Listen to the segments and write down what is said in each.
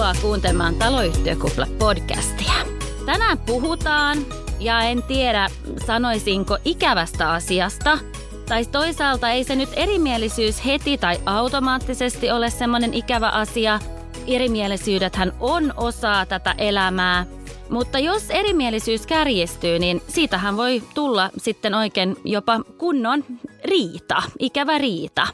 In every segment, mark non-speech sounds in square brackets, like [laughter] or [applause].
Tervetuloa kuuntelemaan Taloyhtiökupla podcastia. Tänään puhutaan, ja en tiedä sanoisinko ikävästä asiasta, tai toisaalta ei se nyt erimielisyys heti tai automaattisesti ole semmoinen ikävä asia. Erimielisyydethän on osa tätä elämää, mutta jos erimielisyys kärjistyy, niin siitähän voi tulla sitten oikein jopa kunnon riita, ikävä riita.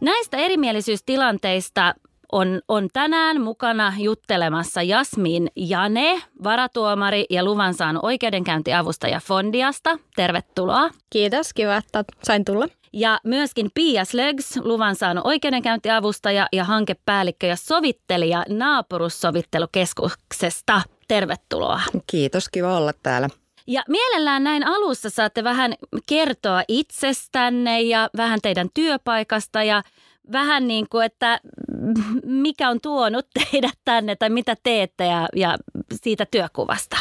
Näistä erimielisyystilanteista on, on tänään mukana juttelemassa Jasmin Jane, varatuomari ja luvan saanut oikeudenkäyntiavustaja Fondiasta. Tervetuloa. Kiitos, kiva, että sain tulla. Ja myöskin Pia Slögs, luvan saanut oikeudenkäyntiavustaja ja hankepäällikkö ja sovittelija naapurussovittelukeskuksesta. Tervetuloa. Kiitos, kiva olla täällä. Ja mielellään näin alussa saatte vähän kertoa itsestänne ja vähän teidän työpaikasta ja vähän niin kuin, että mikä on tuonut [laughs] teidät tänne tai mitä teette ja, ja siitä työkuvasta.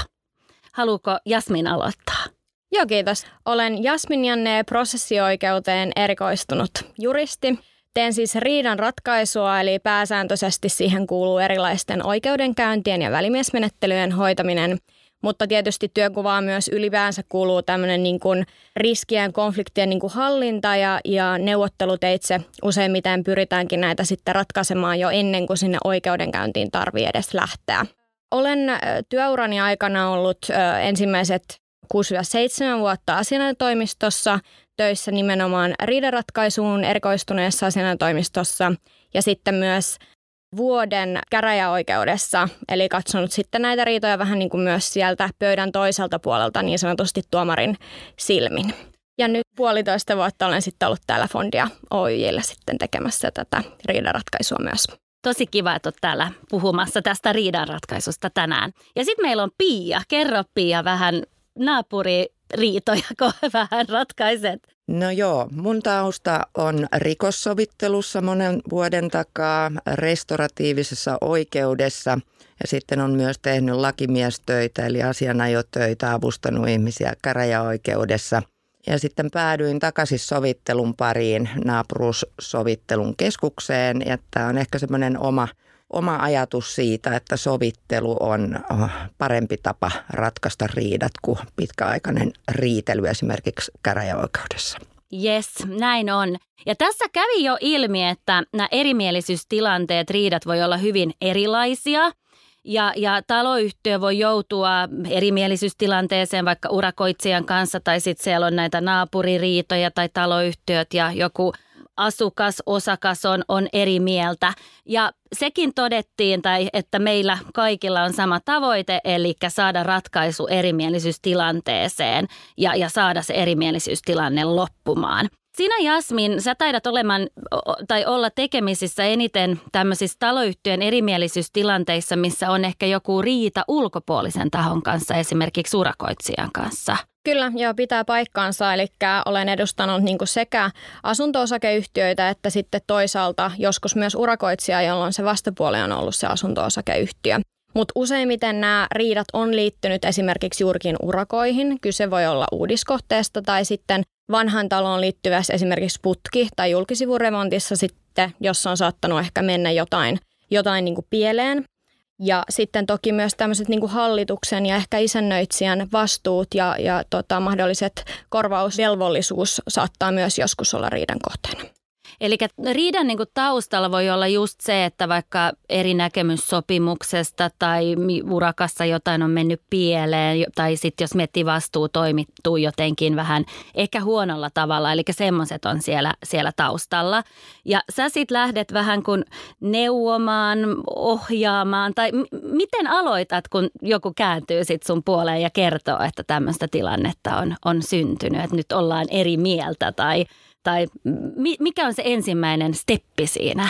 Haluuko Jasmin aloittaa? Joo, kiitos. Olen Jasmin Janne prosessioikeuteen erikoistunut juristi. Teen siis riidan ratkaisua, eli pääsääntöisesti siihen kuuluu erilaisten oikeudenkäyntien ja välimiesmenettelyjen hoitaminen – mutta tietysti työkuvaan myös ylipäänsä kuuluu tämmöinen niin kuin riskien, konfliktien niin kuin hallinta ja, ja neuvotteluteitse. Useimmiten pyritäänkin näitä sitten ratkaisemaan jo ennen kuin sinne oikeudenkäyntiin tarvii edes lähteä. Olen työurani aikana ollut ensimmäiset 6-7 vuotta asianajotoimistossa töissä nimenomaan riidaratkaisuun erikoistuneessa asianajotoimistossa ja sitten myös vuoden käräjäoikeudessa, eli katsonut sitten näitä riitoja vähän niin kuin myös sieltä pöydän toiselta puolelta niin sanotusti tuomarin silmin. Ja nyt puolitoista vuotta olen sitten ollut täällä Fondia Oyjillä sitten tekemässä tätä riidanratkaisua myös. Tosi kiva, että olet täällä puhumassa tästä riidanratkaisusta tänään. Ja sitten meillä on Pia. Kerro Pia vähän naapuririitoja, kun [laughs] vähän ratkaiset. No joo, mun tausta on rikossovittelussa monen vuoden takaa, restauratiivisessa oikeudessa ja sitten on myös tehnyt lakimiestöitä eli asianajotöitä, avustanut ihmisiä käräjäoikeudessa. Ja sitten päädyin takaisin sovittelun pariin naapuruussovittelun keskukseen ja tämä on ehkä semmoinen oma, oma ajatus siitä, että sovittelu on parempi tapa ratkaista riidat kuin pitkäaikainen riitely esimerkiksi käräjäoikeudessa. Yes, näin on. Ja tässä kävi jo ilmi, että nämä erimielisyystilanteet, riidat voi olla hyvin erilaisia. Ja, ja taloyhtiö voi joutua erimielisyystilanteeseen vaikka urakoitsijan kanssa tai sitten siellä on näitä naapuririitoja tai taloyhtiöt ja joku – asukas, osakas on, on eri mieltä. Ja sekin todettiin, tai että meillä kaikilla on sama tavoite, eli saada ratkaisu erimielisyystilanteeseen ja, ja saada se erimielisyystilanne loppumaan. Sinä Jasmin, sä taidat olemaan, tai olla tekemisissä eniten tämmöisissä taloyhtiön erimielisyystilanteissa, missä on ehkä joku riita ulkopuolisen tahon kanssa, esimerkiksi urakoitsijan kanssa. Kyllä, joo, pitää paikkaansa. Eli olen edustanut niin sekä asunto-osakeyhtiöitä että sitten toisaalta joskus myös urakoitsija, jolloin se vastapuoli on ollut se asunto-osakeyhtiö. Mutta useimmiten nämä riidat on liittynyt esimerkiksi juurikin urakoihin. Kyse voi olla uudiskohteesta tai sitten vanhan taloon liittyvässä esimerkiksi putki- tai julkisivuremontissa sitten, jossa on saattanut ehkä mennä jotain, jotain niin kuin pieleen. Ja sitten toki myös tämmöiset niin kuin hallituksen ja ehkä isännöitsijän vastuut ja, ja tota, mahdolliset korvausvelvollisuus saattaa myös joskus olla riidan kohteena. Eli riidan niin kuin taustalla voi olla just se, että vaikka eri näkemys sopimuksesta tai urakassa jotain on mennyt pieleen tai sitten jos miettii vastuu toimittuu jotenkin vähän ehkä huonolla tavalla, eli semmoiset on siellä, siellä taustalla. Ja sä sitten lähdet vähän kuin neuvomaan, ohjaamaan tai m- miten aloitat, kun joku kääntyy sitten sun puoleen ja kertoo, että tämmöistä tilannetta on, on syntynyt, että nyt ollaan eri mieltä tai – tai mikä on se ensimmäinen steppi siinä?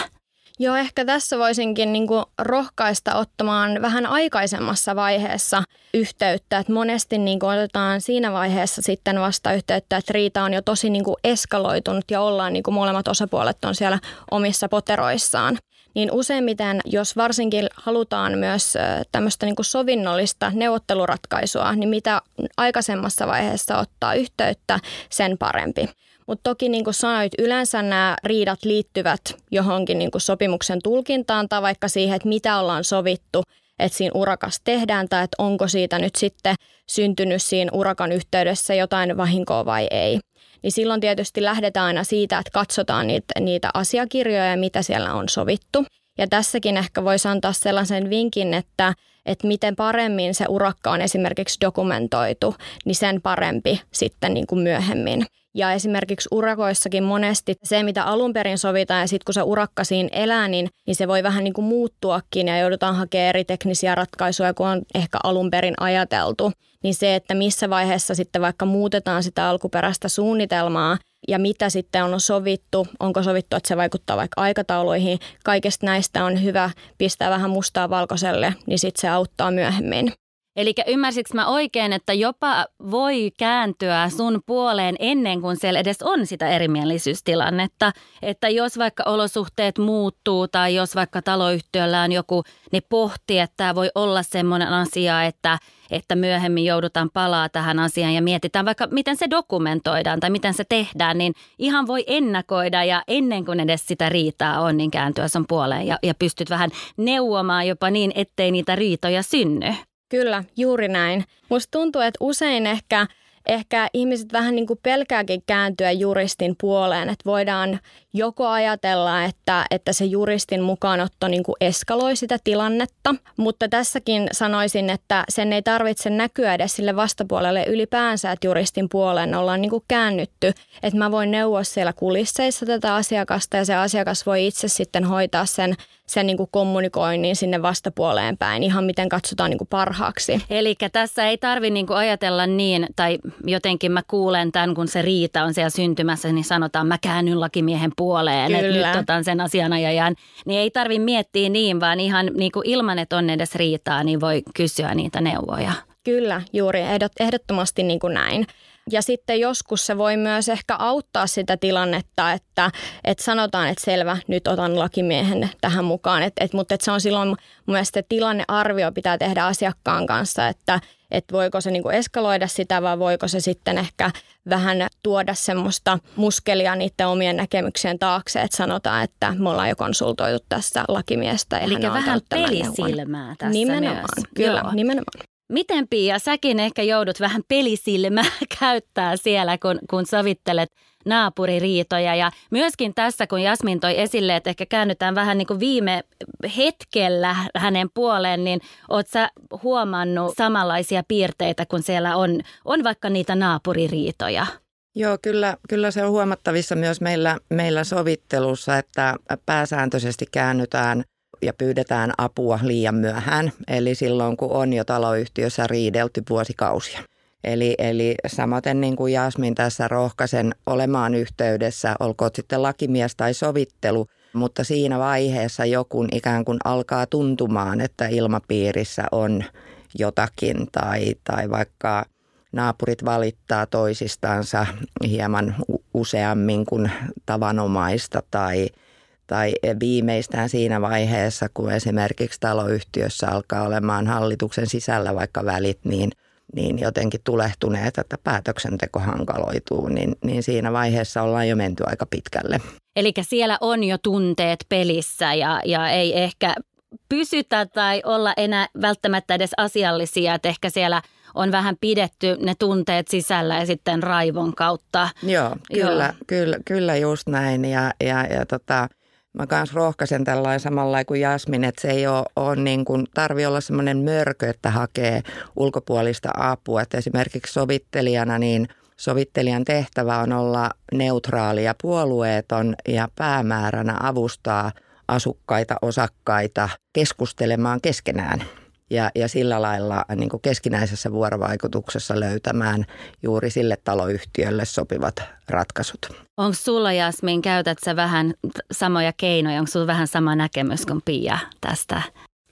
Joo, ehkä tässä voisinkin niin kuin rohkaista ottamaan vähän aikaisemmassa vaiheessa yhteyttä. Että monesti niin kuin otetaan siinä vaiheessa sitten vasta yhteyttä, että riita on jo tosi niin kuin eskaloitunut ja ollaan niin kuin molemmat osapuolet on siellä omissa poteroissaan. Niin useimmiten, jos varsinkin halutaan myös tämmöistä niin sovinnollista neuvotteluratkaisua, niin mitä aikaisemmassa vaiheessa ottaa yhteyttä, sen parempi. Mutta toki niin kuin sanoit, yleensä nämä riidat liittyvät johonkin niin kuin sopimuksen tulkintaan tai vaikka siihen, että mitä ollaan sovittu, että siinä urakas tehdään tai että onko siitä nyt sitten syntynyt siinä urakan yhteydessä jotain vahinkoa vai ei. Niin silloin tietysti lähdetään aina siitä, että katsotaan niitä, niitä asiakirjoja, mitä siellä on sovittu. Ja tässäkin ehkä voisi antaa sellaisen vinkin, että, että miten paremmin se urakka on esimerkiksi dokumentoitu, niin sen parempi sitten niin kuin myöhemmin. Ja esimerkiksi urakoissakin monesti se, mitä alun perin sovitaan ja sitten kun se urakka siinä elää, niin, niin se voi vähän niin kuin muuttuakin ja joudutaan hakemaan eri teknisiä ratkaisuja kuin on ehkä alun perin ajateltu. Niin se, että missä vaiheessa sitten vaikka muutetaan sitä alkuperäistä suunnitelmaa ja mitä sitten on sovittu, onko sovittu, että se vaikuttaa vaikka aikatauluihin, kaikesta näistä on hyvä pistää vähän mustaa valkoiselle, niin sitten se auttaa myöhemmin. Eli ymmärsikö mä oikein, että jopa voi kääntyä sun puoleen ennen kuin siellä edes on sitä erimielisyystilannetta? Että jos vaikka olosuhteet muuttuu tai jos vaikka taloyhtiöllä on joku, ne pohtii, että tämä voi olla semmoinen asia, että, että myöhemmin joudutaan palaa tähän asiaan ja mietitään vaikka miten se dokumentoidaan tai miten se tehdään, niin ihan voi ennakoida ja ennen kuin edes sitä riitaa on, niin kääntyä sun puoleen ja, ja pystyt vähän neuvomaan jopa niin, ettei niitä riitoja synny. Kyllä, juuri näin. Musta tuntuu, että usein ehkä, ehkä ihmiset vähän niin kuin pelkääkin kääntyä juristin puoleen, että voidaan joko ajatella, että, että se juristin mukaanotto niin kuin eskaloi sitä tilannetta, mutta tässäkin sanoisin, että sen ei tarvitse näkyä edes sille vastapuolelle ylipäänsä, että juristin puoleen ollaan niin kuin käännytty, että mä voin neuvoa siellä kulisseissa tätä asiakasta ja se asiakas voi itse sitten hoitaa sen sen niin kuin kommunikoinnin sinne vastapuoleen päin, ihan miten katsotaan niin kuin parhaaksi. Eli tässä ei tarvi niin kuin ajatella niin, tai jotenkin mä kuulen tämän, kun se riita on siellä syntymässä, niin sanotaan mä käännyn lakimiehen puoleen, Kyllä. että nyt otan sen asianajajan. Niin ei tarvi miettiä niin, vaan ihan niin kuin ilman, että on edes riitaa, niin voi kysyä niitä neuvoja. Kyllä, juuri ehdottomasti niin kuin näin. Ja sitten joskus se voi myös ehkä auttaa sitä tilannetta, että, että sanotaan, että selvä, nyt otan lakimiehen tähän mukaan. Et, et, mutta et se on silloin mun mielestä tilannearvio pitää tehdä asiakkaan kanssa, että että voiko se niinku eskaloida sitä vai voiko se sitten ehkä vähän tuoda semmoista muskelia niiden omien näkemyksien taakse, että sanotaan, että me ollaan jo konsultoitu tässä lakimiestä. Eli vähän pelisilmää tässä Nimenomaan, myös. kyllä, Joo. nimenomaan. Miten Pia, säkin ehkä joudut vähän pelisilmää [laughs] käyttää siellä, kun, kun sovittelet naapuririitoja. Ja myöskin tässä, kun Jasmin toi esille, että ehkä käännytään vähän niin kuin viime hetkellä hänen puoleen, niin oot sä huomannut samanlaisia piirteitä, kun siellä on, on vaikka niitä naapuririitoja? Joo, kyllä, kyllä se on huomattavissa myös meillä, meillä sovittelussa, että pääsääntöisesti käännytään – ja pyydetään apua liian myöhään, eli silloin kun on jo taloyhtiössä riidelty vuosikausia. Eli, eli samaten niin kuin Jasmin tässä rohkaisen olemaan yhteydessä, olkoon sitten lakimies tai sovittelu, mutta siinä vaiheessa joku ikään kuin alkaa tuntumaan, että ilmapiirissä on jotakin tai, tai vaikka naapurit valittaa toisistansa hieman useammin kuin tavanomaista tai – tai viimeistään siinä vaiheessa, kun esimerkiksi taloyhtiössä alkaa olemaan hallituksen sisällä vaikka välit, niin, niin jotenkin tulehtuneet, että päätöksenteko hankaloituu, niin, niin siinä vaiheessa ollaan jo menty aika pitkälle. Eli siellä on jo tunteet pelissä ja, ja ei ehkä pysytä tai olla enää välttämättä edes asiallisia, että ehkä siellä on vähän pidetty ne tunteet sisällä ja sitten raivon kautta. Joo, kyllä, Joo. kyllä, kyllä just näin ja, ja, ja tota, Mä kanssa rohkaisen tällainen samalla kuin Jasmin, että se ei ole, ole niin kuin, tarvi olla semmoinen mörkö, että hakee ulkopuolista apua. Että esimerkiksi sovittelijana niin sovittelijan tehtävä on olla neutraali ja puolueeton ja päämääränä avustaa asukkaita, osakkaita keskustelemaan keskenään ja, ja sillä lailla niin kuin keskinäisessä vuorovaikutuksessa löytämään juuri sille taloyhtiölle sopivat ratkaisut. Onko sulla Jasmin, käytät sä vähän samoja keinoja, onko sulla vähän sama näkemys kuin Pia tästä?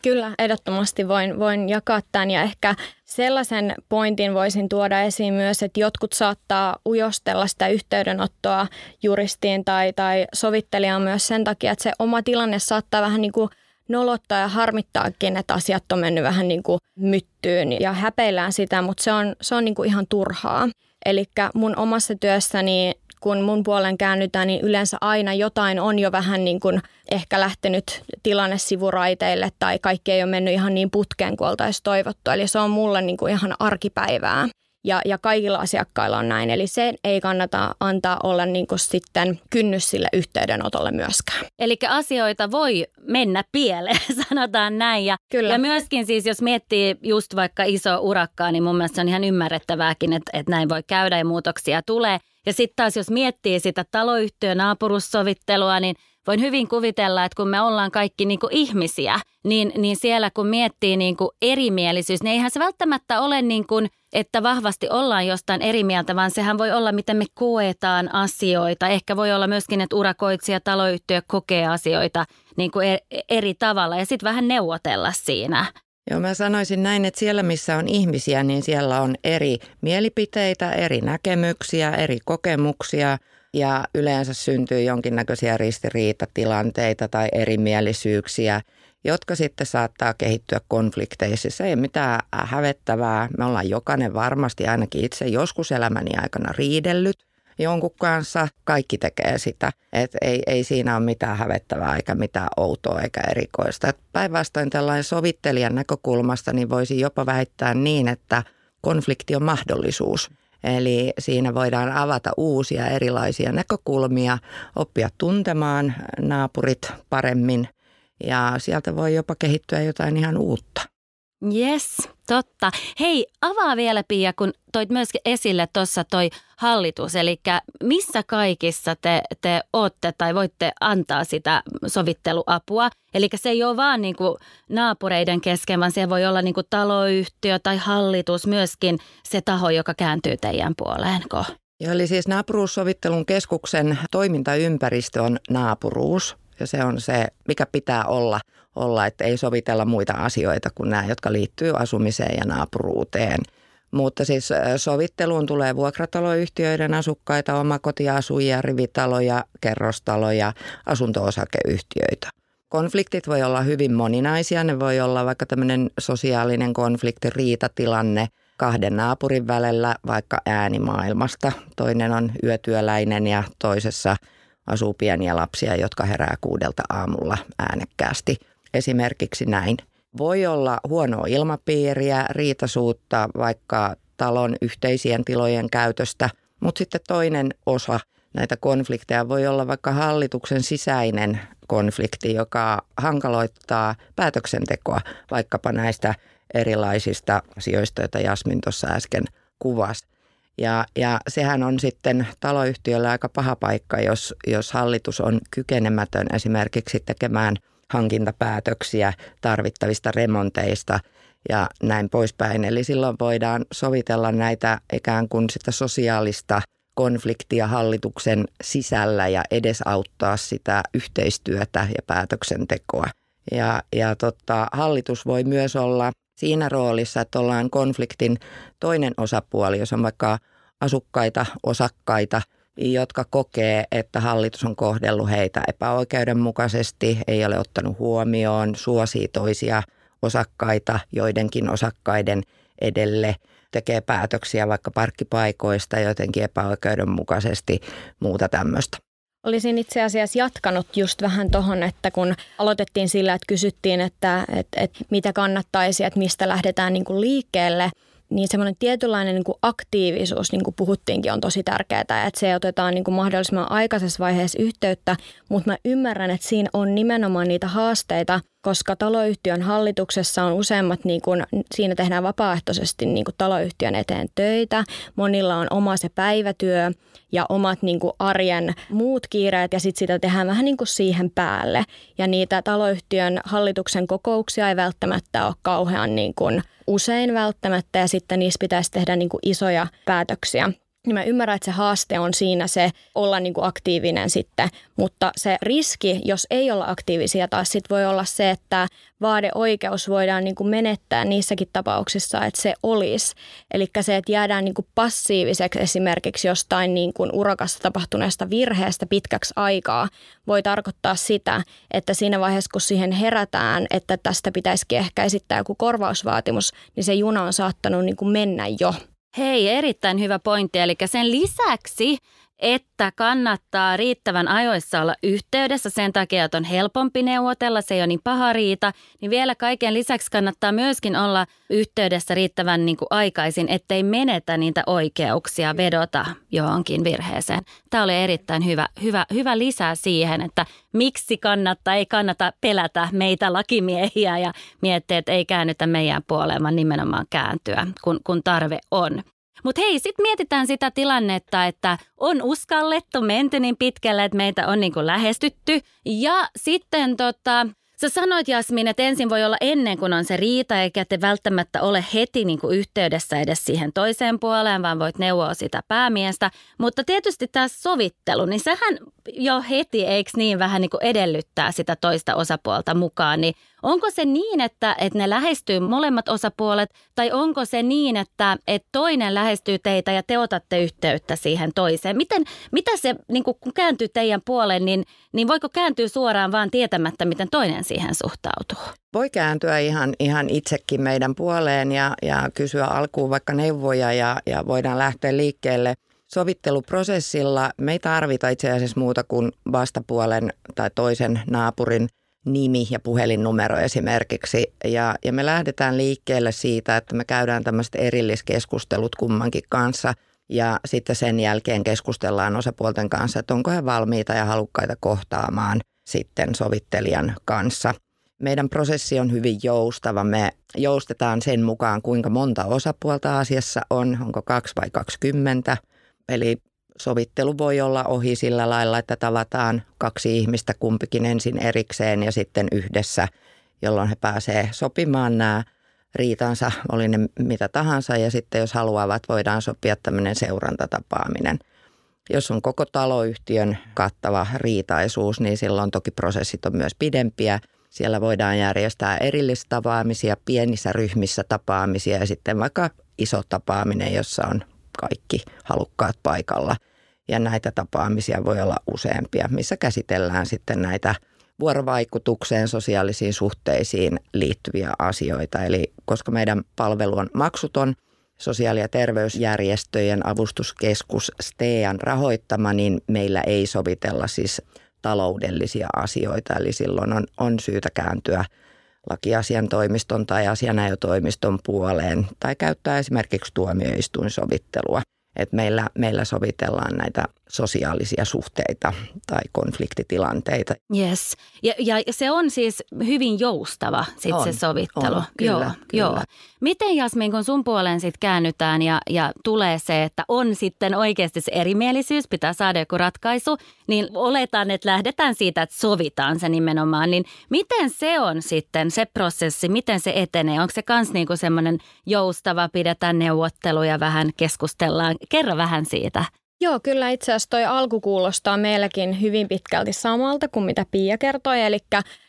Kyllä, ehdottomasti voin, voin jakaa tämän ja ehkä sellaisen pointin voisin tuoda esiin myös, että jotkut saattaa ujostella sitä yhteydenottoa juristiin tai, tai sovittelijaan myös sen takia, että se oma tilanne saattaa vähän niin kuin – nolottaa ja harmittaakin, että asiat on mennyt vähän niin kuin myttyyn ja häpeillään sitä, mutta se on, se on niin kuin ihan turhaa. Eli mun omassa työssäni kun mun puolen käännytään, niin yleensä aina jotain on jo vähän niin kuin ehkä lähtenyt tilanne sivuraiteille tai kaikki ei ole mennyt ihan niin putkeen kuin oltaisiin toivottu. Eli se on mulle niin kuin ihan arkipäivää ja, ja kaikilla asiakkailla on näin. Eli se ei kannata antaa olla niin kuin sitten kynnys sille yhteydenotolle myöskään. Eli asioita voi mennä pieleen, [laughs] sanotaan näin. Ja, Kyllä. ja myöskin siis, jos miettii just vaikka iso urakkaa, niin mun mielestä se on ihan ymmärrettävääkin, että, että näin voi käydä ja muutoksia tulee. Ja sitten taas, jos miettii sitä taloyhtiö naapurussovittelua, niin voin hyvin kuvitella, että kun me ollaan kaikki niin kuin ihmisiä, niin, niin siellä kun miettii niin kuin erimielisyys, niin eihän se välttämättä ole niin kuin, että vahvasti ollaan jostain eri mieltä, vaan sehän voi olla, miten me koetaan asioita. Ehkä voi olla myöskin, että urakoitsija taloyhtiö kokee asioita niin kuin e-, eri tavalla ja sitten vähän neuvotella siinä. Joo, mä sanoisin näin, että siellä missä on ihmisiä, niin siellä on eri mielipiteitä, eri näkemyksiä, eri kokemuksia ja yleensä syntyy jonkinnäköisiä ristiriitatilanteita tai erimielisyyksiä, jotka sitten saattaa kehittyä konflikteissa. Se ei ole mitään hävettävää. Me ollaan jokainen varmasti ainakin itse joskus elämäni aikana riidellyt jonkun kanssa. Kaikki tekee sitä. Et ei, ei siinä ole mitään hävettävää eikä mitään outoa eikä erikoista. Päinvastoin tällainen sovittelijan näkökulmasta niin voisi jopa väittää niin, että konflikti on mahdollisuus. Eli siinä voidaan avata uusia erilaisia näkökulmia, oppia tuntemaan naapurit paremmin ja sieltä voi jopa kehittyä jotain ihan uutta. Yes, totta. Hei, avaa vielä Pia, kun toit myöskin esille tuossa toi hallitus, eli missä kaikissa te, te ootte tai voitte antaa sitä sovitteluapua. Eli se ei ole vaan niin kuin naapureiden kesken, vaan se voi olla niin kuin taloyhtiö tai hallitus myöskin se taho, joka kääntyy teidän puoleenko? Joo, eli siis naapuruussovittelun keskuksen toimintaympäristö on naapuruus ja se on se, mikä pitää olla, olla, että ei sovitella muita asioita kuin nämä, jotka liittyy asumiseen ja naapuruuteen. Mutta siis sovitteluun tulee vuokrataloyhtiöiden asukkaita, omakotiasujia, rivitaloja, kerrostaloja, asunto-osakeyhtiöitä. Konfliktit voi olla hyvin moninaisia. Ne voi olla vaikka tämmöinen sosiaalinen konflikti, riitatilanne kahden naapurin välillä, vaikka äänimaailmasta. Toinen on yötyöläinen ja toisessa – asuu pieniä lapsia, jotka herää kuudelta aamulla äänekkäästi. Esimerkiksi näin. Voi olla huonoa ilmapiiriä, riitasuutta vaikka talon yhteisien tilojen käytöstä, mutta sitten toinen osa näitä konflikteja voi olla vaikka hallituksen sisäinen konflikti, joka hankaloittaa päätöksentekoa vaikkapa näistä erilaisista asioista, joita Jasmin tuossa äsken kuvasi. Ja, ja sehän on sitten taloyhtiöllä aika paha paikka, jos, jos hallitus on kykenemätön esimerkiksi tekemään hankintapäätöksiä tarvittavista remonteista ja näin poispäin. Eli silloin voidaan sovitella näitä ikään kuin sitä sosiaalista konfliktia hallituksen sisällä ja edesauttaa sitä yhteistyötä ja päätöksentekoa. Ja, ja tota, hallitus voi myös olla siinä roolissa, että ollaan konfliktin toinen osapuoli, jos on vaikka asukkaita, osakkaita, jotka kokee, että hallitus on kohdellut heitä epäoikeudenmukaisesti, ei ole ottanut huomioon, suosii toisia osakkaita joidenkin osakkaiden edelle, tekee päätöksiä vaikka parkkipaikoista jotenkin epäoikeudenmukaisesti, muuta tämmöistä. Olisin itse asiassa jatkanut just vähän tuohon, että kun aloitettiin sillä, että kysyttiin, että, että, että mitä kannattaisi, että mistä lähdetään niin kuin liikkeelle, niin semmoinen tietynlainen niin kuin aktiivisuus, niin kuin puhuttiinkin, on tosi tärkeää, että se otetaan niin kuin mahdollisimman aikaisessa vaiheessa yhteyttä, mutta mä ymmärrän, että siinä on nimenomaan niitä haasteita, koska taloyhtiön hallituksessa on useimmat, niin kuin, siinä tehdään vapaaehtoisesti niin kuin taloyhtiön eteen töitä, monilla on oma se päivätyö, ja omat niin kuin arjen muut kiireet ja sitten sitä tehdään vähän niin kuin siihen päälle. Ja niitä taloyhtiön hallituksen kokouksia ei välttämättä ole kauhean niin kuin usein välttämättä ja sitten niissä pitäisi tehdä niin kuin isoja päätöksiä niin mä ymmärrän, että se haaste on siinä se olla niin kuin aktiivinen sitten, mutta se riski, jos ei olla aktiivisia taas sit voi olla se, että vaadeoikeus voidaan niin kuin menettää niissäkin tapauksissa, että se olisi. Eli se, että jäädään niin kuin passiiviseksi esimerkiksi jostain niin kuin urakassa tapahtuneesta virheestä pitkäksi aikaa, voi tarkoittaa sitä, että siinä vaiheessa, kun siihen herätään, että tästä pitäisikin ehkä esittää joku korvausvaatimus, niin se juna on saattanut niin kuin mennä jo. Hei, erittäin hyvä pointti. Eli sen lisäksi, että kannattaa riittävän ajoissa olla yhteydessä sen takia, että on helpompi neuvotella, se ei ole niin paha riita, niin vielä kaiken lisäksi kannattaa myöskin olla yhteydessä riittävän niin kuin aikaisin, ettei menetä niitä oikeuksia vedota johonkin virheeseen. Tämä oli erittäin hyvä, hyvä, hyvä lisää siihen, että miksi kannattaa, ei kannata pelätä meitä lakimiehiä ja miettiä, että ei käännytä meidän puoleen, vaan nimenomaan kääntyä, kun, kun tarve on. Mutta hei, sitten mietitään sitä tilannetta, että on uskallettu, menty niin pitkälle, että meitä on niinku lähestytty. Ja sitten tota, Sä sanoit Jasmin, että ensin voi olla ennen kuin on se riita, eikä te välttämättä ole heti niin yhteydessä edes siihen toiseen puoleen, vaan voit neuvoa sitä päämiestä. Mutta tietysti tämä sovittelu, niin sehän jo heti, eikö niin vähän niin edellyttää sitä toista osapuolta mukaan. Niin onko se niin, että, että ne lähestyy molemmat osapuolet, tai onko se niin, että, että toinen lähestyy teitä ja te otatte yhteyttä siihen toiseen? Miten, mitä se, niin kun kääntyy teidän puoleen, niin, niin voiko kääntyä suoraan vaan tietämättä, miten toinen siihen suhtautuu? Voi kääntyä ihan, ihan itsekin meidän puoleen ja, ja kysyä alkuun vaikka neuvoja ja, ja voidaan lähteä liikkeelle – sovitteluprosessilla me ei tarvita itse asiassa muuta kuin vastapuolen tai toisen naapurin nimi ja puhelinnumero esimerkiksi. Ja, ja me lähdetään liikkeelle siitä, että me käydään tämmöiset erilliskeskustelut kummankin kanssa ja sitten sen jälkeen keskustellaan osapuolten kanssa, että onko he valmiita ja halukkaita kohtaamaan sitten sovittelijan kanssa. Meidän prosessi on hyvin joustava. Me joustetaan sen mukaan, kuinka monta osapuolta asiassa on, onko kaksi vai kaksikymmentä – Eli sovittelu voi olla ohi sillä lailla, että tavataan kaksi ihmistä kumpikin ensin erikseen ja sitten yhdessä, jolloin he pääsee sopimaan nämä riitansa, oli ne mitä tahansa. Ja sitten jos haluavat, voidaan sopia tämmöinen seurantatapaaminen. Jos on koko taloyhtiön kattava riitaisuus, niin silloin toki prosessit on myös pidempiä. Siellä voidaan järjestää erillistavaamisia, pienissä ryhmissä tapaamisia ja sitten vaikka iso tapaaminen, jossa on kaikki halukkaat paikalla. Ja näitä tapaamisia voi olla useampia, missä käsitellään sitten näitä vuorovaikutukseen, sosiaalisiin suhteisiin liittyviä asioita. Eli koska meidän palvelu on maksuton, sosiaali- ja terveysjärjestöjen avustuskeskus STEAN rahoittama, niin meillä ei sovitella siis taloudellisia asioita. Eli silloin on, on syytä kääntyä lakiasiantoimiston tai asianajotoimiston puoleen tai käyttää esimerkiksi tuomioistuinsovittelua. Et meillä, meillä sovitellaan näitä sosiaalisia suhteita tai konfliktitilanteita. Yes. Ja, ja se on siis hyvin joustava sit on, se sovittelu. On, kyllä, joo, kyllä. Joo. Miten Jasmin, kun sun puoleen sitten käännytään ja, ja tulee se, että on sitten oikeasti se erimielisyys, pitää saada joku ratkaisu, niin oletan, että lähdetään siitä, että sovitaan se nimenomaan. Niin miten se on sitten se prosessi, miten se etenee? Onko se myös niinku semmoinen joustava, pidetään neuvotteluja vähän, keskustellaan? Kerro vähän siitä. Joo, kyllä itse asiassa toi alku kuulostaa meilläkin hyvin pitkälti samalta kuin mitä Pia kertoi. Eli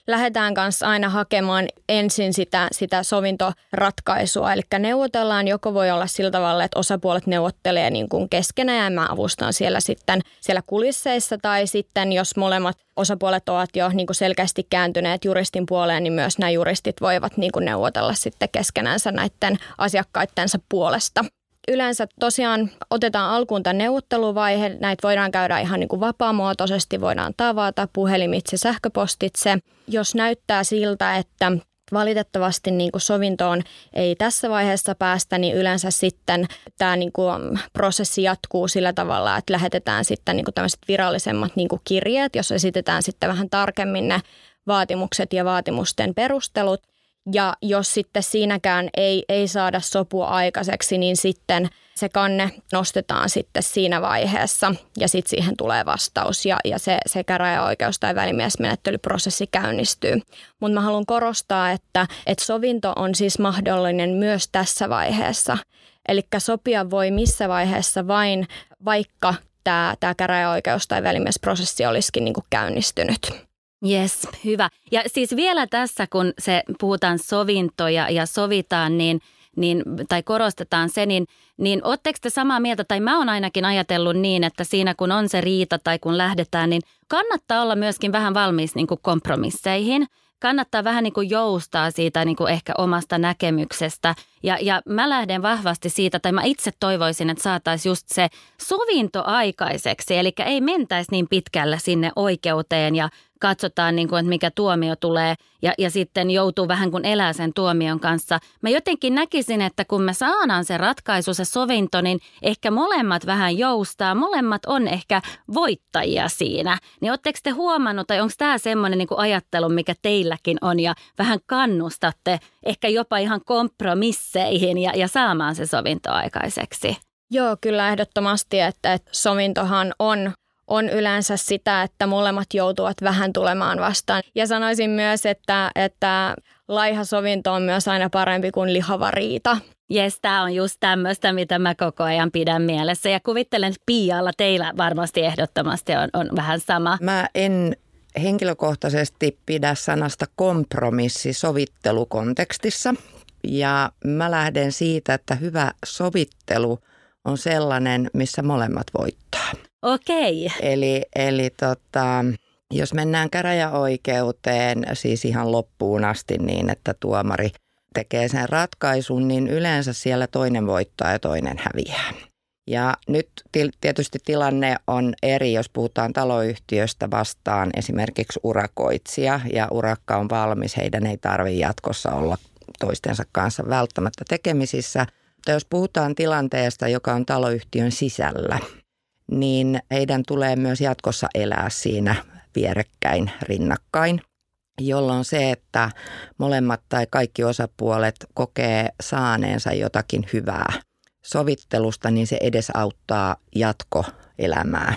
lähdetään kanssa aina hakemaan ensin sitä, sitä sovintoratkaisua. Eli neuvotellaan, joko voi olla sillä tavalla, että osapuolet neuvottelee niin kuin keskenään ja mä avustan siellä sitten siellä kulisseissa. Tai sitten jos molemmat osapuolet ovat jo niin kuin selkeästi kääntyneet juristin puoleen, niin myös nämä juristit voivat niin kuin neuvotella sitten keskenänsä näiden asiakkaittensa puolesta yleensä tosiaan otetaan alkuun tämä neuvotteluvaihe. Näitä voidaan käydä ihan niin kuin vapaamuotoisesti, voidaan tavata puhelimitse, sähköpostitse. Jos näyttää siltä, että valitettavasti niin kuin sovintoon ei tässä vaiheessa päästä, niin yleensä sitten tämä niin kuin prosessi jatkuu sillä tavalla, että lähetetään sitten niin kuin tämmöiset virallisemmat niin kuin kirjeet, jos esitetään sitten vähän tarkemmin ne vaatimukset ja vaatimusten perustelut – ja jos sitten siinäkään ei, ei saada sopua aikaiseksi, niin sitten se kanne nostetaan sitten siinä vaiheessa ja sitten siihen tulee vastaus ja, ja se, se käräjäoikeus tai välimiesmenettelyprosessi käynnistyy. Mutta mä haluan korostaa, että, että sovinto on siis mahdollinen myös tässä vaiheessa. Eli sopia voi missä vaiheessa vain, vaikka tämä, käräjäoikeus tai välimiesprosessi olisikin niin kuin käynnistynyt. Yes, hyvä. Ja siis vielä tässä, kun se puhutaan sovintoja ja sovitaan, niin, niin, tai korostetaan se, niin, niin ootteko te samaa mieltä, tai mä oon ainakin ajatellut niin, että siinä kun on se riita tai kun lähdetään, niin kannattaa olla myöskin vähän valmis niin kuin kompromisseihin. kannattaa vähän niin kuin joustaa siitä niin kuin ehkä omasta näkemyksestä. Ja, ja mä lähden vahvasti siitä, tai mä itse toivoisin, että saataisiin just se sovinto aikaiseksi. Eli ei mentäisi niin pitkälle sinne oikeuteen ja katsotaan, niin kuin, että mikä tuomio tulee ja, ja sitten joutuu vähän kuin elää sen tuomion kanssa. Mä jotenkin näkisin, että kun me saadaan se ratkaisu, se sovinto, niin ehkä molemmat vähän joustaa. Molemmat on ehkä voittajia siinä. Niin ootteko te huomannut, tai onko tämä semmoinen niin ajattelu, mikä teilläkin on ja vähän kannustatte ehkä jopa ihan kompromisseihin ja, ja saamaan se sovinto aikaiseksi? Joo, kyllä ehdottomasti, että, että sovintohan on on yleensä sitä, että molemmat joutuvat vähän tulemaan vastaan. Ja sanoisin myös, että, että laiha sovinto on myös aina parempi kuin lihava riita. Jes, tämä on just tämmöistä, mitä mä koko ajan pidän mielessä. Ja kuvittelen, että Pialla teillä varmasti ehdottomasti on, on vähän sama. Mä en henkilökohtaisesti pidä sanasta kompromissi sovittelukontekstissa. Ja mä lähden siitä, että hyvä sovittelu on sellainen, missä molemmat voittaa. Okei. Eli, eli tota, jos mennään käräjäoikeuteen siis ihan loppuun asti niin, että tuomari tekee sen ratkaisun, niin yleensä siellä toinen voittaa ja toinen häviää. Ja nyt tietysti tilanne on eri, jos puhutaan taloyhtiöstä vastaan esimerkiksi urakoitsija ja urakka on valmis, heidän ei tarvitse jatkossa olla toistensa kanssa välttämättä tekemisissä. Mutta jos puhutaan tilanteesta, joka on taloyhtiön sisällä, niin heidän tulee myös jatkossa elää siinä vierekkäin rinnakkain, jolloin se, että molemmat tai kaikki osapuolet kokee saaneensa jotakin hyvää sovittelusta, niin se edesauttaa jatkoelämää.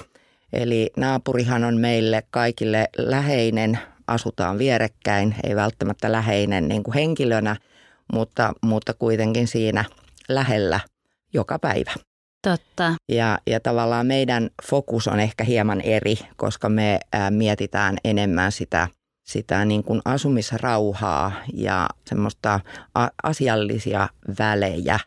Eli naapurihan on meille kaikille läheinen, asutaan vierekkäin, ei välttämättä läheinen niin kuin henkilönä, mutta, mutta kuitenkin siinä lähellä joka päivä. Totta. Ja, ja tavallaan meidän fokus on ehkä hieman eri, koska me ää, mietitään enemmän sitä, sitä niin kuin asumisrauhaa ja semmoista a- asiallisia välejä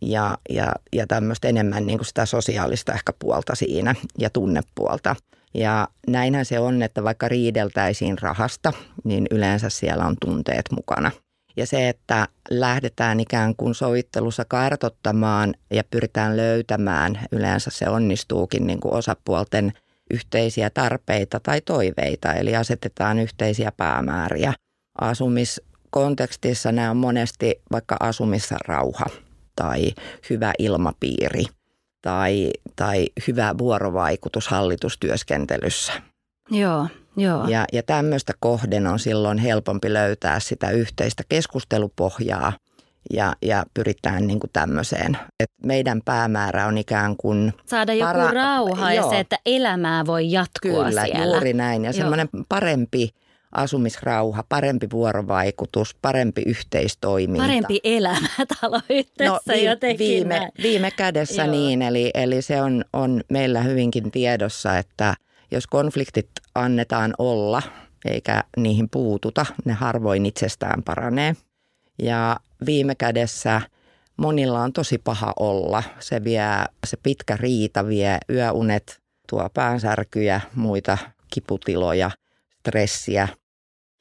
ja, ja, ja tämmöistä enemmän niin kuin sitä sosiaalista ehkä puolta siinä ja tunnepuolta. Ja näinhän se on, että vaikka riideltäisiin rahasta, niin yleensä siellä on tunteet mukana – ja se, että lähdetään ikään kuin sovittelussa kartottamaan ja pyritään löytämään, yleensä se onnistuukin niin kuin osapuolten yhteisiä tarpeita tai toiveita, eli asetetaan yhteisiä päämääriä. Asumiskontekstissa nämä on monesti vaikka asumisrauha tai hyvä ilmapiiri tai, tai hyvä vuorovaikutus hallitustyöskentelyssä. Joo, Joo. Ja, ja tämmöistä kohden on silloin helpompi löytää sitä yhteistä keskustelupohjaa ja, ja pyritään niin kuin tämmöiseen. Et meidän päämäärä on ikään kuin... Saada joku para- rauha Joo. ja se, että elämää voi jatkua Kyllä, siellä. juuri näin. Ja semmoinen parempi asumisrauha, parempi vuorovaikutus, parempi yhteistoiminta. Parempi elämä [laughs] taloyhteisössä no, vi- jotenkin. Viime, viime kädessä Joo. niin, eli, eli se on, on meillä hyvinkin tiedossa, että – jos konfliktit annetaan olla eikä niihin puututa, ne harvoin itsestään paranee. Ja viime kädessä monilla on tosi paha olla. Se vie, se pitkä riita vie yöunet, tuo päänsärkyjä, muita kiputiloja, stressiä.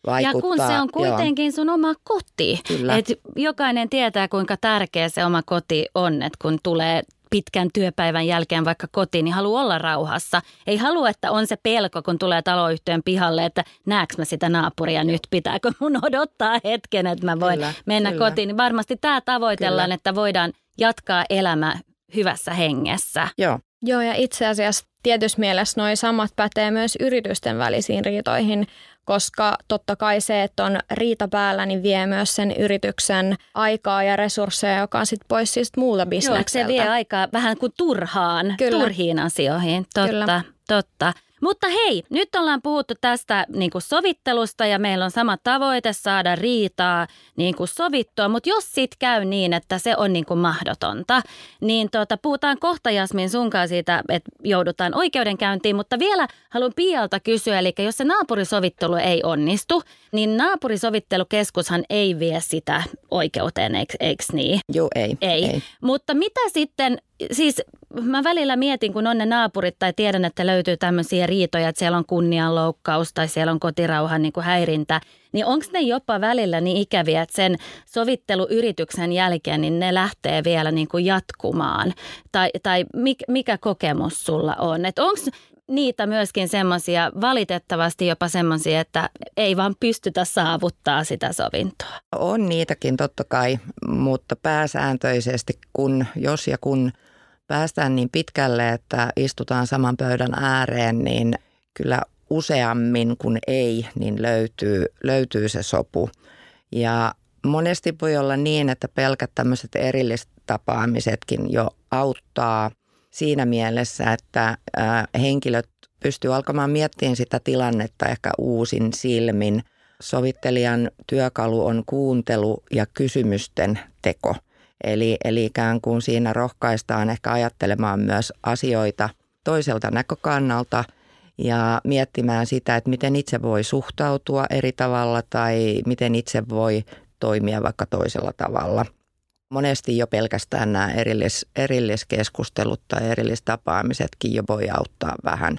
Vaikuttaa, ja kun se on kuitenkin joo. sun oma koti. Kyllä. Et jokainen tietää, kuinka tärkeä se oma koti on, että kun tulee pitkän työpäivän jälkeen vaikka kotiin, niin haluaa olla rauhassa. Ei halua, että on se pelko, kun tulee taloyhtiön pihalle, että näekö mä sitä naapuria nyt, pitääkö mun odottaa hetken, että mä voin kyllä, mennä kyllä. kotiin. Niin varmasti tämä tavoitellaan, kyllä. että voidaan jatkaa elämä hyvässä hengessä. Joo. Joo, ja itse asiassa tietyssä mielessä noin samat pätee myös yritysten välisiin riitoihin koska totta kai se, että on riita päällä, niin vie myös sen yrityksen aikaa ja resursseja, joka on sitten pois siis muuta bisnekseltä. Joo, se vie aikaa vähän kuin turhaan, Kyllä. turhiin asioihin. Totta, Kyllä. totta. Mutta hei, nyt ollaan puhuttu tästä niin kuin sovittelusta ja meillä on sama tavoite saada riitaa niin kuin sovittua, mutta jos sit käy niin, että se on niin kuin mahdotonta, niin tota, puhutaan kohta Jasmin sunkaan siitä, että joudutaan oikeudenkäyntiin, mutta vielä haluan Pialta kysyä, eli jos se naapurisovittelu ei onnistu, niin naapurisovittelukeskushan ei vie sitä oikeuteen, eikö, eikö niin? Joo, ei, ei. ei. Mutta mitä sitten, siis mä välillä mietin, kun on ne naapurit tai tiedän, että löytyy tämmöisiä riitoja, että siellä on kunnianloukkaus tai siellä on kotirauhan niin kuin häirintä, niin onko ne jopa välillä niin ikäviä, että sen sovitteluyrityksen jälkeen niin ne lähtee vielä niin kuin jatkumaan? Tai, tai mikä kokemus sulla on? Että onko niitä myöskin semmoisia, valitettavasti jopa semmoisia, että ei vaan pystytä saavuttaa sitä sovintoa. On niitäkin totta kai, mutta pääsääntöisesti kun, jos ja kun päästään niin pitkälle, että istutaan saman pöydän ääreen, niin kyllä useammin kuin ei, niin löytyy, löytyy se sopu. Ja monesti voi olla niin, että pelkät tämmöiset erillistapaamisetkin jo auttaa siinä mielessä, että henkilöt pystyy alkamaan miettimään sitä tilannetta ehkä uusin silmin. Sovittelijan työkalu on kuuntelu ja kysymysten teko. Eli, eli ikään kuin siinä rohkaistaan ehkä ajattelemaan myös asioita toiselta näkökannalta ja miettimään sitä, että miten itse voi suhtautua eri tavalla tai miten itse voi toimia vaikka toisella tavalla – monesti jo pelkästään nämä erillis, erilliskeskustelut tai erillistapaamisetkin jo voi auttaa vähän.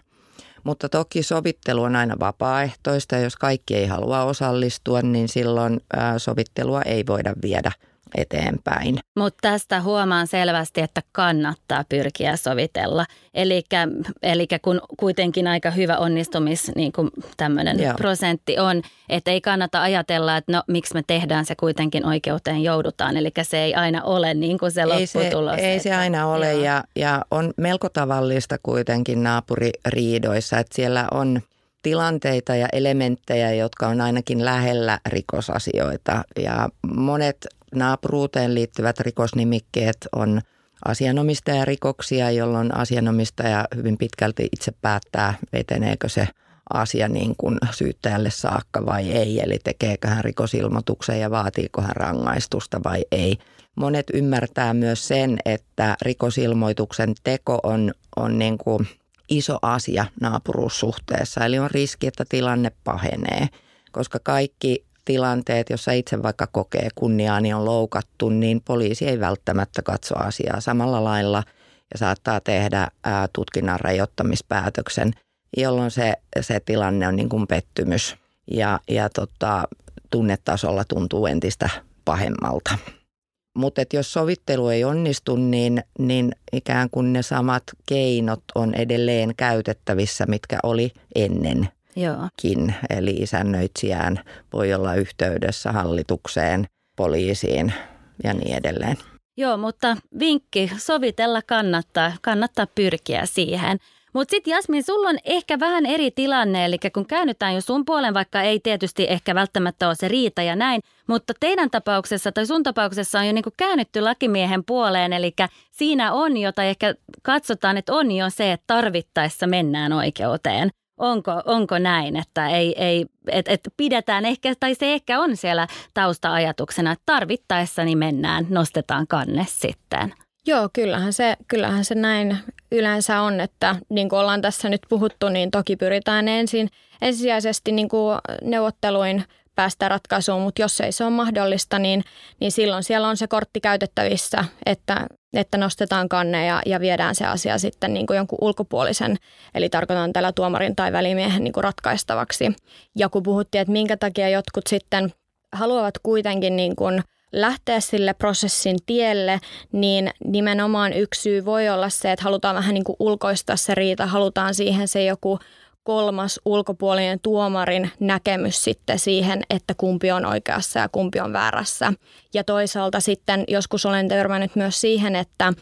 Mutta toki sovittelu on aina vapaaehtoista. Jos kaikki ei halua osallistua, niin silloin sovittelua ei voida viedä – eteenpäin. Mutta tästä huomaan selvästi, että kannattaa pyrkiä sovitella. Eli kun kuitenkin aika hyvä onnistumis niin kuin tämmöinen prosentti on, että ei kannata ajatella, että no miksi me tehdään se kuitenkin oikeuteen joudutaan. Eli se ei aina ole niin kuin se lopputulos. Ei se, ei se aina ole ja, ja on melko tavallista kuitenkin naapuririidoissa, että siellä on tilanteita ja elementtejä, jotka on ainakin lähellä rikosasioita. Ja monet naapuruuteen liittyvät rikosnimikkeet on asianomistajarikoksia, jolloin asianomistaja hyvin pitkälti itse päättää, eteneekö se asia niin kuin syyttäjälle saakka vai ei, eli tekeekö hän rikosilmoituksen ja vaatiiko hän rangaistusta vai ei. Monet ymmärtää myös sen, että rikosilmoituksen teko on, on niin kuin iso asia naapuruussuhteessa, eli on riski, että tilanne pahenee, koska kaikki tilanteet, jossa itse vaikka kokee kunniaani on loukattu, niin poliisi ei välttämättä katso asiaa samalla lailla ja saattaa tehdä tutkinnan rajoittamispäätöksen, jolloin se, se tilanne on niin kuin pettymys ja, ja tota, tunnetasolla tuntuu entistä pahemmalta. Mutta jos sovittelu ei onnistu, niin, niin ikään kuin ne samat keinot on edelleen käytettävissä, mitkä oli ennen Joo. Eli isännöitsijään voi olla yhteydessä hallitukseen, poliisiin ja niin edelleen. Joo, mutta vinkki, sovitella kannattaa, kannattaa pyrkiä siihen. Mutta sitten Jasmin, sulla on ehkä vähän eri tilanne, eli kun käännytään jo sun puolen, vaikka ei tietysti ehkä välttämättä ole se riita ja näin, mutta teidän tapauksessa tai sun tapauksessa on jo niinku käännytty lakimiehen puoleen, eli siinä on jo, tai ehkä katsotaan, että on jo se, että tarvittaessa mennään oikeuteen. Onko, onko näin, että ei, ei, et, et pidetään ehkä, tai se ehkä on siellä tausta-ajatuksena, että tarvittaessa niin mennään, nostetaan kanne sitten. Joo, kyllähän se, kyllähän se näin yleensä on, että niin kuin ollaan tässä nyt puhuttu, niin toki pyritään ensin ensisijaisesti niin kuin neuvotteluin päästä ratkaisuun, mutta jos ei se ole mahdollista, niin, niin silloin siellä on se kortti käytettävissä, että, että nostetaan kanne ja, ja viedään se asia sitten niin kuin jonkun ulkopuolisen, eli tarkoitan tällä tuomarin tai välimiehen niin kuin ratkaistavaksi. Ja kun puhuttiin, että minkä takia jotkut sitten haluavat kuitenkin niin kuin lähteä sille prosessin tielle, niin nimenomaan yksi syy voi olla se, että halutaan vähän niin kuin ulkoistaa se riita, halutaan siihen se joku kolmas ulkopuolinen tuomarin näkemys sitten siihen, että kumpi on oikeassa ja kumpi on väärässä. Ja toisaalta sitten joskus olen törmännyt myös siihen, että,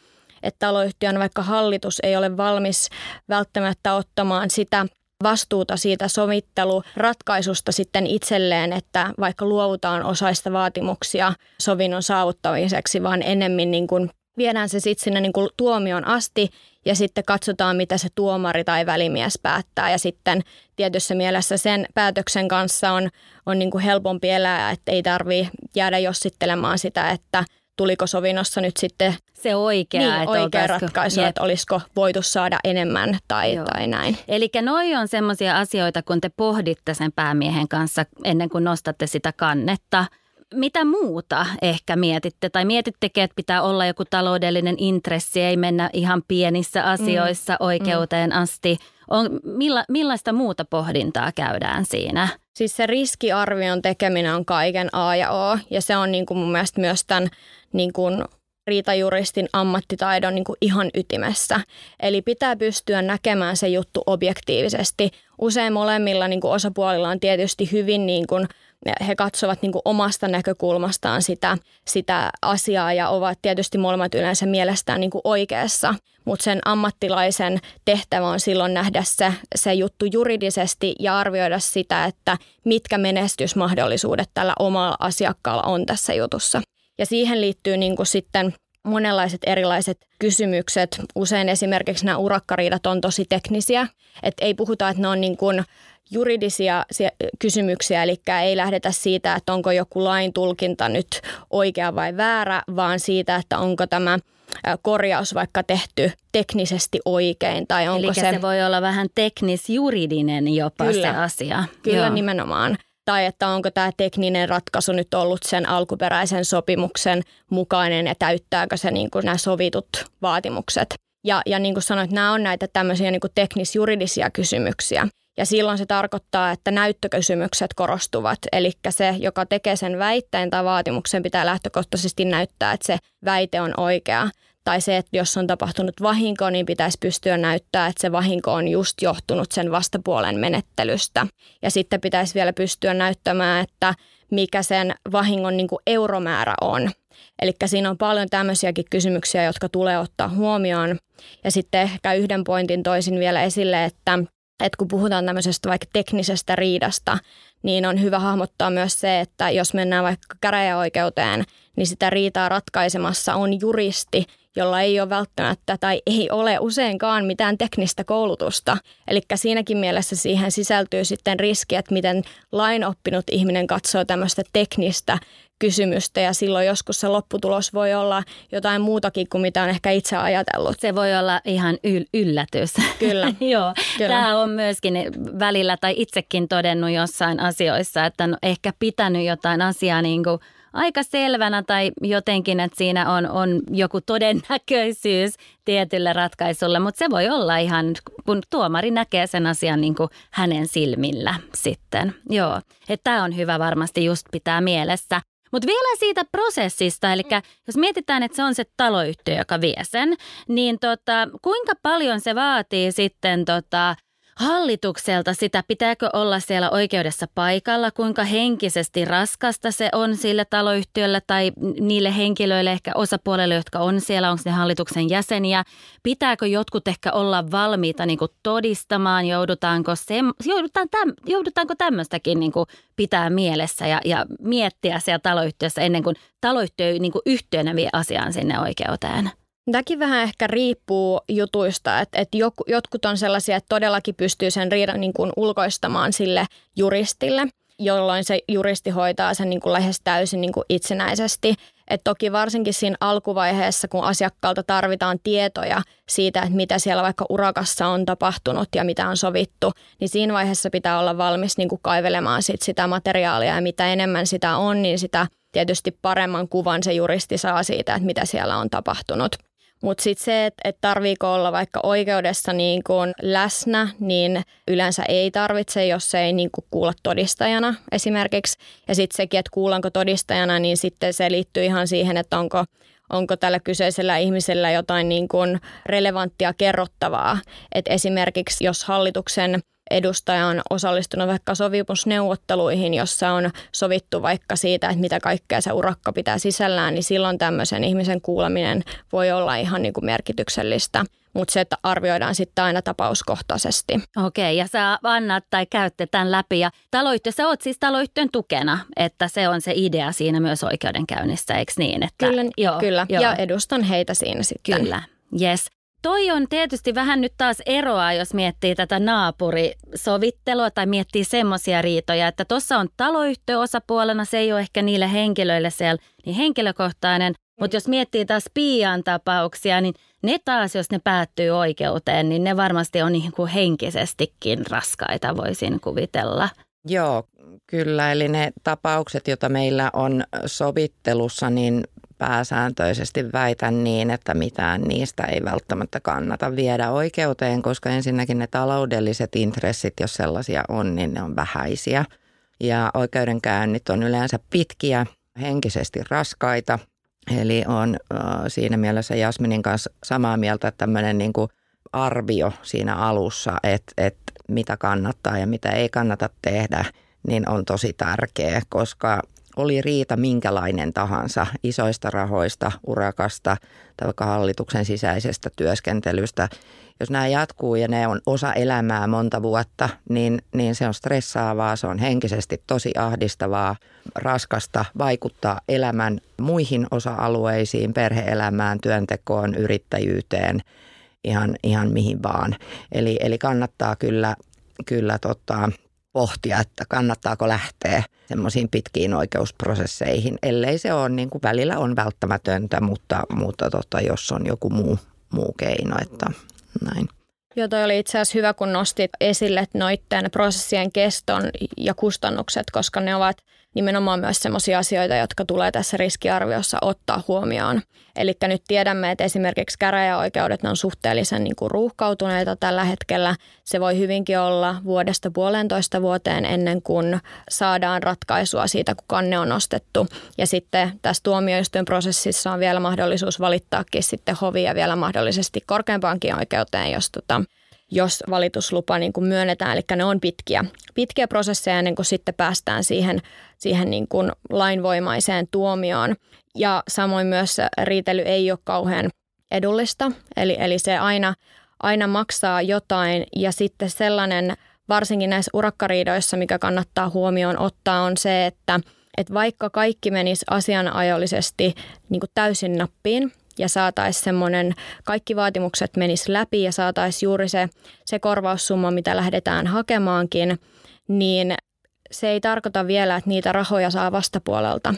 että taloyhtiön vaikka hallitus ei ole valmis välttämättä ottamaan sitä vastuuta siitä sovitteluratkaisusta sitten itselleen, että vaikka luovutaan osaista vaatimuksia sovinnon saavuttamiseksi, vaan ennemmin niin kuin viedään se sitten sinne niin kuin tuomion asti ja sitten katsotaan, mitä se tuomari tai välimies päättää. Ja sitten tietyssä mielessä sen päätöksen kanssa on, on niin kuin helpompi elää, että ei tarvitse jäädä jossittelemaan sitä, että tuliko sovinnossa nyt sitten se oikea, niin, että oikea ratkaisu, jep. että olisiko voitu saada enemmän tai, tai näin. Eli noi on semmoisia asioita, kun te pohditte sen päämiehen kanssa ennen kuin nostatte sitä kannetta – mitä muuta ehkä mietitte? Tai mietittekö, että pitää olla joku taloudellinen intressi, ei mennä ihan pienissä asioissa mm. oikeuteen mm. asti? On, milla, millaista muuta pohdintaa käydään siinä? Siis se riskiarvion tekeminen on kaiken A ja O, ja se on niin kuin mun mielestä myös tämän niin kuin riitajuristin ammattitaidon niin kuin ihan ytimessä. Eli pitää pystyä näkemään se juttu objektiivisesti. Usein molemmilla niin kuin osapuolilla on tietysti hyvin niin kuin he katsovat niin kuin omasta näkökulmastaan sitä, sitä asiaa ja ovat tietysti molemmat yleensä mielestään niin kuin oikeassa. Mutta sen ammattilaisen tehtävä on silloin nähdä se, se juttu juridisesti ja arvioida sitä, että mitkä menestysmahdollisuudet tällä omalla asiakkaalla on tässä jutussa. Ja siihen liittyy niin kuin sitten monenlaiset erilaiset kysymykset. Usein esimerkiksi nämä urakkariidat on tosi teknisiä, että ei puhuta, että ne on niin kuin juridisia kysymyksiä, eli ei lähdetä siitä, että onko joku lain tulkinta nyt oikea vai väärä, vaan siitä, että onko tämä korjaus vaikka tehty teknisesti oikein. Tai onko Eli se... se voi olla vähän teknis-juridinen jopa kyllä, se asia. Kyllä Joo. nimenomaan. Tai että onko tämä tekninen ratkaisu nyt ollut sen alkuperäisen sopimuksen mukainen ja täyttääkö se niin kuin nämä sovitut vaatimukset. Ja, ja niin kuin sanoit, nämä on näitä tämmöisiä niin kuin teknis-juridisia kysymyksiä. Ja silloin se tarkoittaa, että näyttökysymykset korostuvat. Eli se, joka tekee sen väitteen tai vaatimuksen, pitää lähtökohtaisesti näyttää, että se väite on oikea. Tai se, että jos on tapahtunut vahinko, niin pitäisi pystyä näyttää, että se vahinko on just johtunut sen vastapuolen menettelystä. Ja sitten pitäisi vielä pystyä näyttämään, että mikä sen vahingon niin kuin euromäärä on. Eli siinä on paljon tämmöisiäkin kysymyksiä, jotka tulee ottaa huomioon. Ja sitten ehkä yhden pointin toisin vielä esille, että että kun puhutaan tämmöisestä vaikka teknisestä riidasta, niin on hyvä hahmottaa myös se, että jos mennään vaikka käräjäoikeuteen, niin sitä riitaa ratkaisemassa on juristi, jolla ei ole välttämättä tai ei ole useinkaan mitään teknistä koulutusta. Eli siinäkin mielessä siihen sisältyy sitten riski, että miten lainoppinut ihminen katsoo tämmöistä teknistä kysymystä ja silloin joskus se lopputulos voi olla jotain muutakin kuin mitä on ehkä itse ajatellut. Se voi olla ihan yl- yllätys. Kyllä. [laughs] Joo, Kyllä. tämä on myöskin välillä tai itsekin todennut jossain asioissa, että on ehkä pitänyt jotain asiaa niin kuin aika selvänä tai jotenkin, että siinä on, on joku todennäköisyys tietylle ratkaisulle, mutta se voi olla ihan, kun tuomari näkee sen asian niin kuin hänen silmillä sitten. Joo, että tämä on hyvä varmasti just pitää mielessä. Mutta vielä siitä prosessista, eli jos mietitään, että se on se taloyhtiö, joka vie sen, niin tota, kuinka paljon se vaatii sitten tota, hallitukselta sitä, pitääkö olla siellä oikeudessa paikalla, kuinka henkisesti raskasta se on sille taloyhtiölle tai niille henkilöille, ehkä osapuolelle, jotka on siellä, onko ne hallituksen jäseniä. Pitääkö jotkut ehkä olla valmiita niin kuin todistamaan, joudutaanko, se, joudutaan täm, joudutaanko tämmöistäkin niin kuin pitää mielessä ja, ja miettiä siellä taloyhtiössä ennen kuin taloyhtiö niin kuin yhtiönä vie asiaan sinne oikeuteen? Tämäkin vähän ehkä riippuu jutuista, että, että jotkut on sellaisia, että todellakin pystyy sen riidan niin kuin ulkoistamaan sille juristille, jolloin se juristi hoitaa sen niin kuin lähes täysin niin kuin itsenäisesti. Et toki varsinkin siinä alkuvaiheessa, kun asiakkaalta tarvitaan tietoja siitä, että mitä siellä vaikka urakassa on tapahtunut ja mitä on sovittu, niin siinä vaiheessa pitää olla valmis niin kuin kaivelemaan sit sitä materiaalia ja mitä enemmän sitä on, niin sitä tietysti paremman kuvan se juristi saa siitä, että mitä siellä on tapahtunut. Mutta sitten se, että et tarviiko olla vaikka oikeudessa niin kun läsnä, niin yleensä ei tarvitse, jos se ei niin kuulla todistajana esimerkiksi. Ja sitten sekin, että kuullaanko todistajana, niin sitten se liittyy ihan siihen, että onko, onko tällä kyseisellä ihmisellä jotain niin kuin relevanttia kerrottavaa. Et esimerkiksi jos hallituksen edustaja on osallistunut vaikka sovimusneuvotteluihin, jossa on sovittu vaikka siitä, että mitä kaikkea se urakka pitää sisällään, niin silloin tämmöisen ihmisen kuuleminen voi olla ihan niin kuin merkityksellistä mutta se, että arvioidaan sitten aina tapauskohtaisesti. Okei, ja sä annat tai käytte tämän läpi. Ja taloyhtiö, sä oot siis taloyhtiön tukena, että se on se idea siinä myös oikeudenkäynnissä, eikö niin? Että, kyllä, joo, kyllä. Joo. ja edustan heitä siinä sitten. Kyllä, yes. Toi on tietysti vähän nyt taas eroa, jos miettii tätä naapurisovittelua tai miettii semmoisia riitoja, että tuossa on taloyhtiö osapuolena, se ei ole ehkä niille henkilöille siellä niin henkilökohtainen, mutta jos miettii taas piian tapauksia, niin ne taas, jos ne päättyy oikeuteen, niin ne varmasti on niin kuin henkisestikin raskaita, voisin kuvitella. Joo, kyllä. Eli ne tapaukset, joita meillä on sovittelussa, niin pääsääntöisesti väitän niin, että mitään niistä ei välttämättä kannata viedä oikeuteen, koska ensinnäkin ne taloudelliset intressit, jos sellaisia on, niin ne on vähäisiä. Ja oikeudenkäynnit on yleensä pitkiä, henkisesti raskaita. Eli on siinä mielessä Jasminin kanssa samaa mieltä, että tämmöinen niin kuin arvio siinä alussa, että, että mitä kannattaa ja mitä ei kannata tehdä, niin on tosi tärkeä, koska oli riita minkälainen tahansa isoista rahoista, urakasta tai vaikka hallituksen sisäisestä työskentelystä. Jos nämä jatkuu ja ne on osa elämää monta vuotta, niin, niin se on stressaavaa, se on henkisesti tosi ahdistavaa, raskasta, vaikuttaa elämän muihin osa-alueisiin, perheelämään, työntekoon, yrittäjyyteen, ihan, ihan mihin vaan. Eli, eli kannattaa kyllä, kyllä tota, pohtia, että kannattaako lähteä semmoisiin pitkiin oikeusprosesseihin, ellei se ole niin kuin välillä on välttämätöntä, mutta, mutta tota, jos on joku muu, muu keino, että näin. Joo, toi oli itse asiassa hyvä, kun nostit esille noiden prosessien keston ja kustannukset, koska ne ovat nimenomaan myös sellaisia asioita, jotka tulee tässä riskiarviossa ottaa huomioon. Eli nyt tiedämme, että esimerkiksi käräjäoikeudet on suhteellisen niin kuin ruuhkautuneita tällä hetkellä. Se voi hyvinkin olla vuodesta puolentoista vuoteen ennen kuin saadaan ratkaisua siitä, kun kanne on nostettu. Ja sitten tässä tuomioistuinprosessissa on vielä mahdollisuus valittaakin sitten hovia vielä mahdollisesti korkeampaankin oikeuteen, jos tota, jos valituslupa niin kuin myönnetään. Eli ne on pitkiä, pitkiä prosesseja ennen kuin sitten päästään siihen, siihen niin kuin lainvoimaiseen tuomioon. Ja samoin myös riitely ei ole kauhean edullista, eli, eli se aina, aina maksaa jotain ja sitten sellainen, varsinkin näissä urakkariidoissa, mikä kannattaa huomioon ottaa, on se, että, että vaikka kaikki menisi asianajollisesti niin kuin täysin nappiin, ja saataisiin semmoinen, kaikki vaatimukset menis läpi ja saataisiin juuri se, se korvaussumma, mitä lähdetään hakemaankin, niin se ei tarkoita vielä, että niitä rahoja saa vastapuolelta.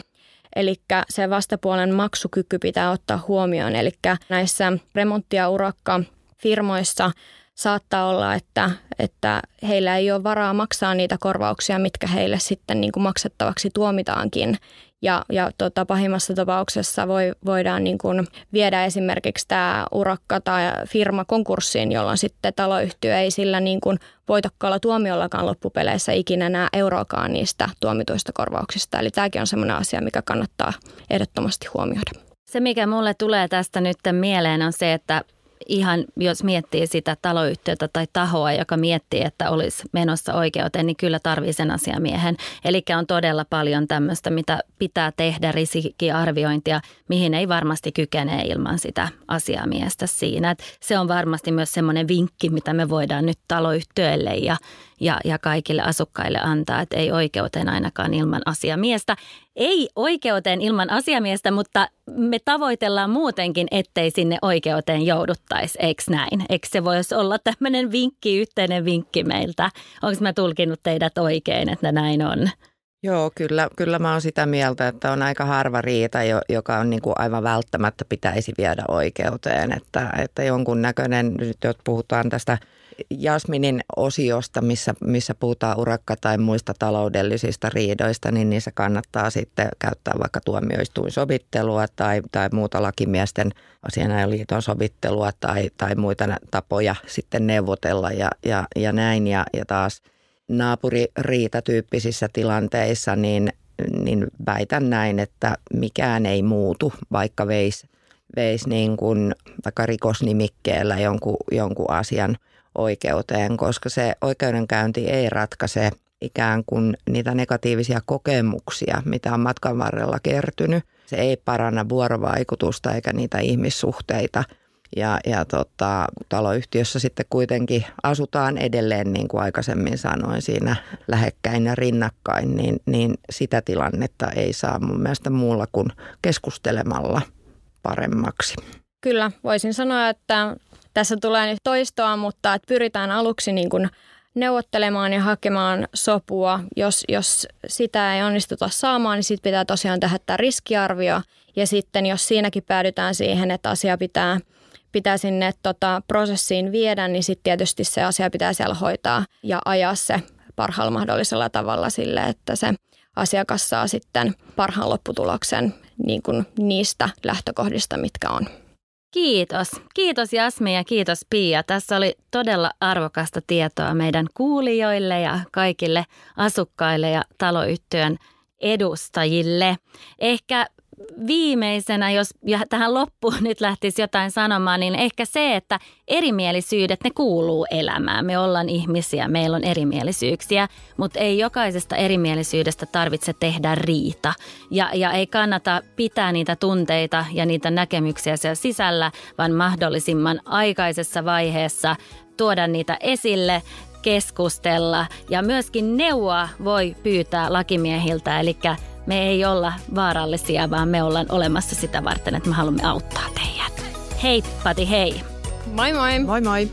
Eli se vastapuolen maksukyky pitää ottaa huomioon. Eli näissä remontti- ja urakka-firmoissa saattaa olla, että, että heillä ei ole varaa maksaa niitä korvauksia, mitkä heille sitten niin kuin maksettavaksi tuomitaankin. Ja, ja tota, pahimmassa tapauksessa voi, voidaan niin kuin viedä esimerkiksi tämä urakka tai firma konkurssiin, jolloin sitten taloyhtiö ei sillä niin kuin voitokkaalla tuomiollakaan loppupeleissä ikinä nämä euroakaan niistä tuomituista korvauksista. Eli tämäkin on sellainen asia, mikä kannattaa ehdottomasti huomioida. Se, mikä mulle tulee tästä nyt mieleen, on se, että ihan jos miettii sitä taloyhtiötä tai tahoa, joka miettii, että olisi menossa oikeuteen, niin kyllä tarvii sen asiamiehen. Eli on todella paljon tämmöistä, mitä pitää tehdä, riskiarviointia, mihin ei varmasti kykene ilman sitä asiamiestä siinä. Et se on varmasti myös semmoinen vinkki, mitä me voidaan nyt taloyhtiöille ja ja, ja kaikille asukkaille antaa, että ei oikeuteen ainakaan ilman asiamiestä. Ei oikeuteen ilman asiamiestä, mutta me tavoitellaan muutenkin, ettei sinne oikeuteen jouduttaisi, eikö näin? Eikö se voisi olla tämmöinen vinkki, yhteinen vinkki meiltä? Onko mä tulkinut teidät oikein, että näin on? Joo, kyllä, kyllä mä oon sitä mieltä, että on aika harva riita, joka on niin kuin aivan välttämättä pitäisi viedä oikeuteen. Että, että jonkun näköinen, nyt jos puhutaan tästä – Jasminin osiosta, missä, missä puhutaan urakka- tai muista taloudellisista riidoista, niin niissä kannattaa sitten käyttää vaikka tuomioistuinsovittelua tai, tai muuta lakimiesten asianajoliiton sovittelua tai, tai muita tapoja sitten neuvotella ja, ja, ja näin. Ja, ja taas naapuririitatyyppisissä tilanteissa, niin, niin väitän näin, että mikään ei muutu, vaikka veisi veisi niin kuin vaikka rikosnimikkeellä jonkun, jonkun asian – oikeuteen, koska se oikeudenkäynti ei ratkaise ikään kuin niitä negatiivisia kokemuksia, mitä on matkan varrella kertynyt. Se ei paranna vuorovaikutusta eikä niitä ihmissuhteita. Ja, ja tota, taloyhtiössä sitten kuitenkin asutaan edelleen, niin kuin aikaisemmin sanoin, siinä lähekkäin ja rinnakkain, niin, niin sitä tilannetta ei saa mun mielestä muulla kuin keskustelemalla paremmaksi. Kyllä, voisin sanoa, että tässä tulee nyt toistoa, mutta että pyritään aluksi niin kuin neuvottelemaan ja hakemaan sopua. Jos, jos sitä ei onnistuta saamaan, niin sitten pitää tosiaan tehdä tämä riskiarvio. Ja sitten jos siinäkin päädytään siihen, että asia pitää, pitää sinne tota, prosessiin viedä, niin sitten tietysti se asia pitää siellä hoitaa ja ajaa se parhaalla mahdollisella tavalla sille, että se asiakas saa sitten parhaan lopputuloksen niin kuin niistä lähtökohdista, mitkä on. Kiitos. Kiitos Jasmi ja kiitos Pia. Tässä oli todella arvokasta tietoa meidän kuulijoille ja kaikille asukkaille ja taloyhtiön edustajille. Ehkä viimeisenä, jos tähän loppuun [laughs] nyt lähtisi jotain sanomaan, niin ehkä se, että erimielisyydet, ne kuuluu elämään. Me ollaan ihmisiä, meillä on erimielisyyksiä, mutta ei jokaisesta erimielisyydestä tarvitse tehdä riita. Ja, ja ei kannata pitää niitä tunteita ja niitä näkemyksiä siellä sisällä, vaan mahdollisimman aikaisessa vaiheessa tuoda niitä esille, keskustella ja myöskin neuvoa voi pyytää lakimiehiltä, eli me ei olla vaarallisia, vaan me ollaan olemassa sitä varten, että me haluamme auttaa teidät. Hei Pati, hei! Moi moi! Moi moi!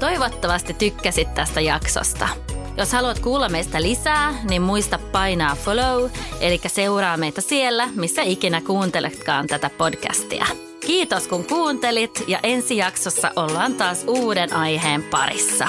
Toivottavasti tykkäsit tästä jaksosta. Jos haluat kuulla meistä lisää, niin muista painaa follow, eli seuraa meitä siellä, missä ikinä kuunteletkaan tätä podcastia. Kiitos kun kuuntelit ja ensi jaksossa ollaan taas uuden aiheen parissa.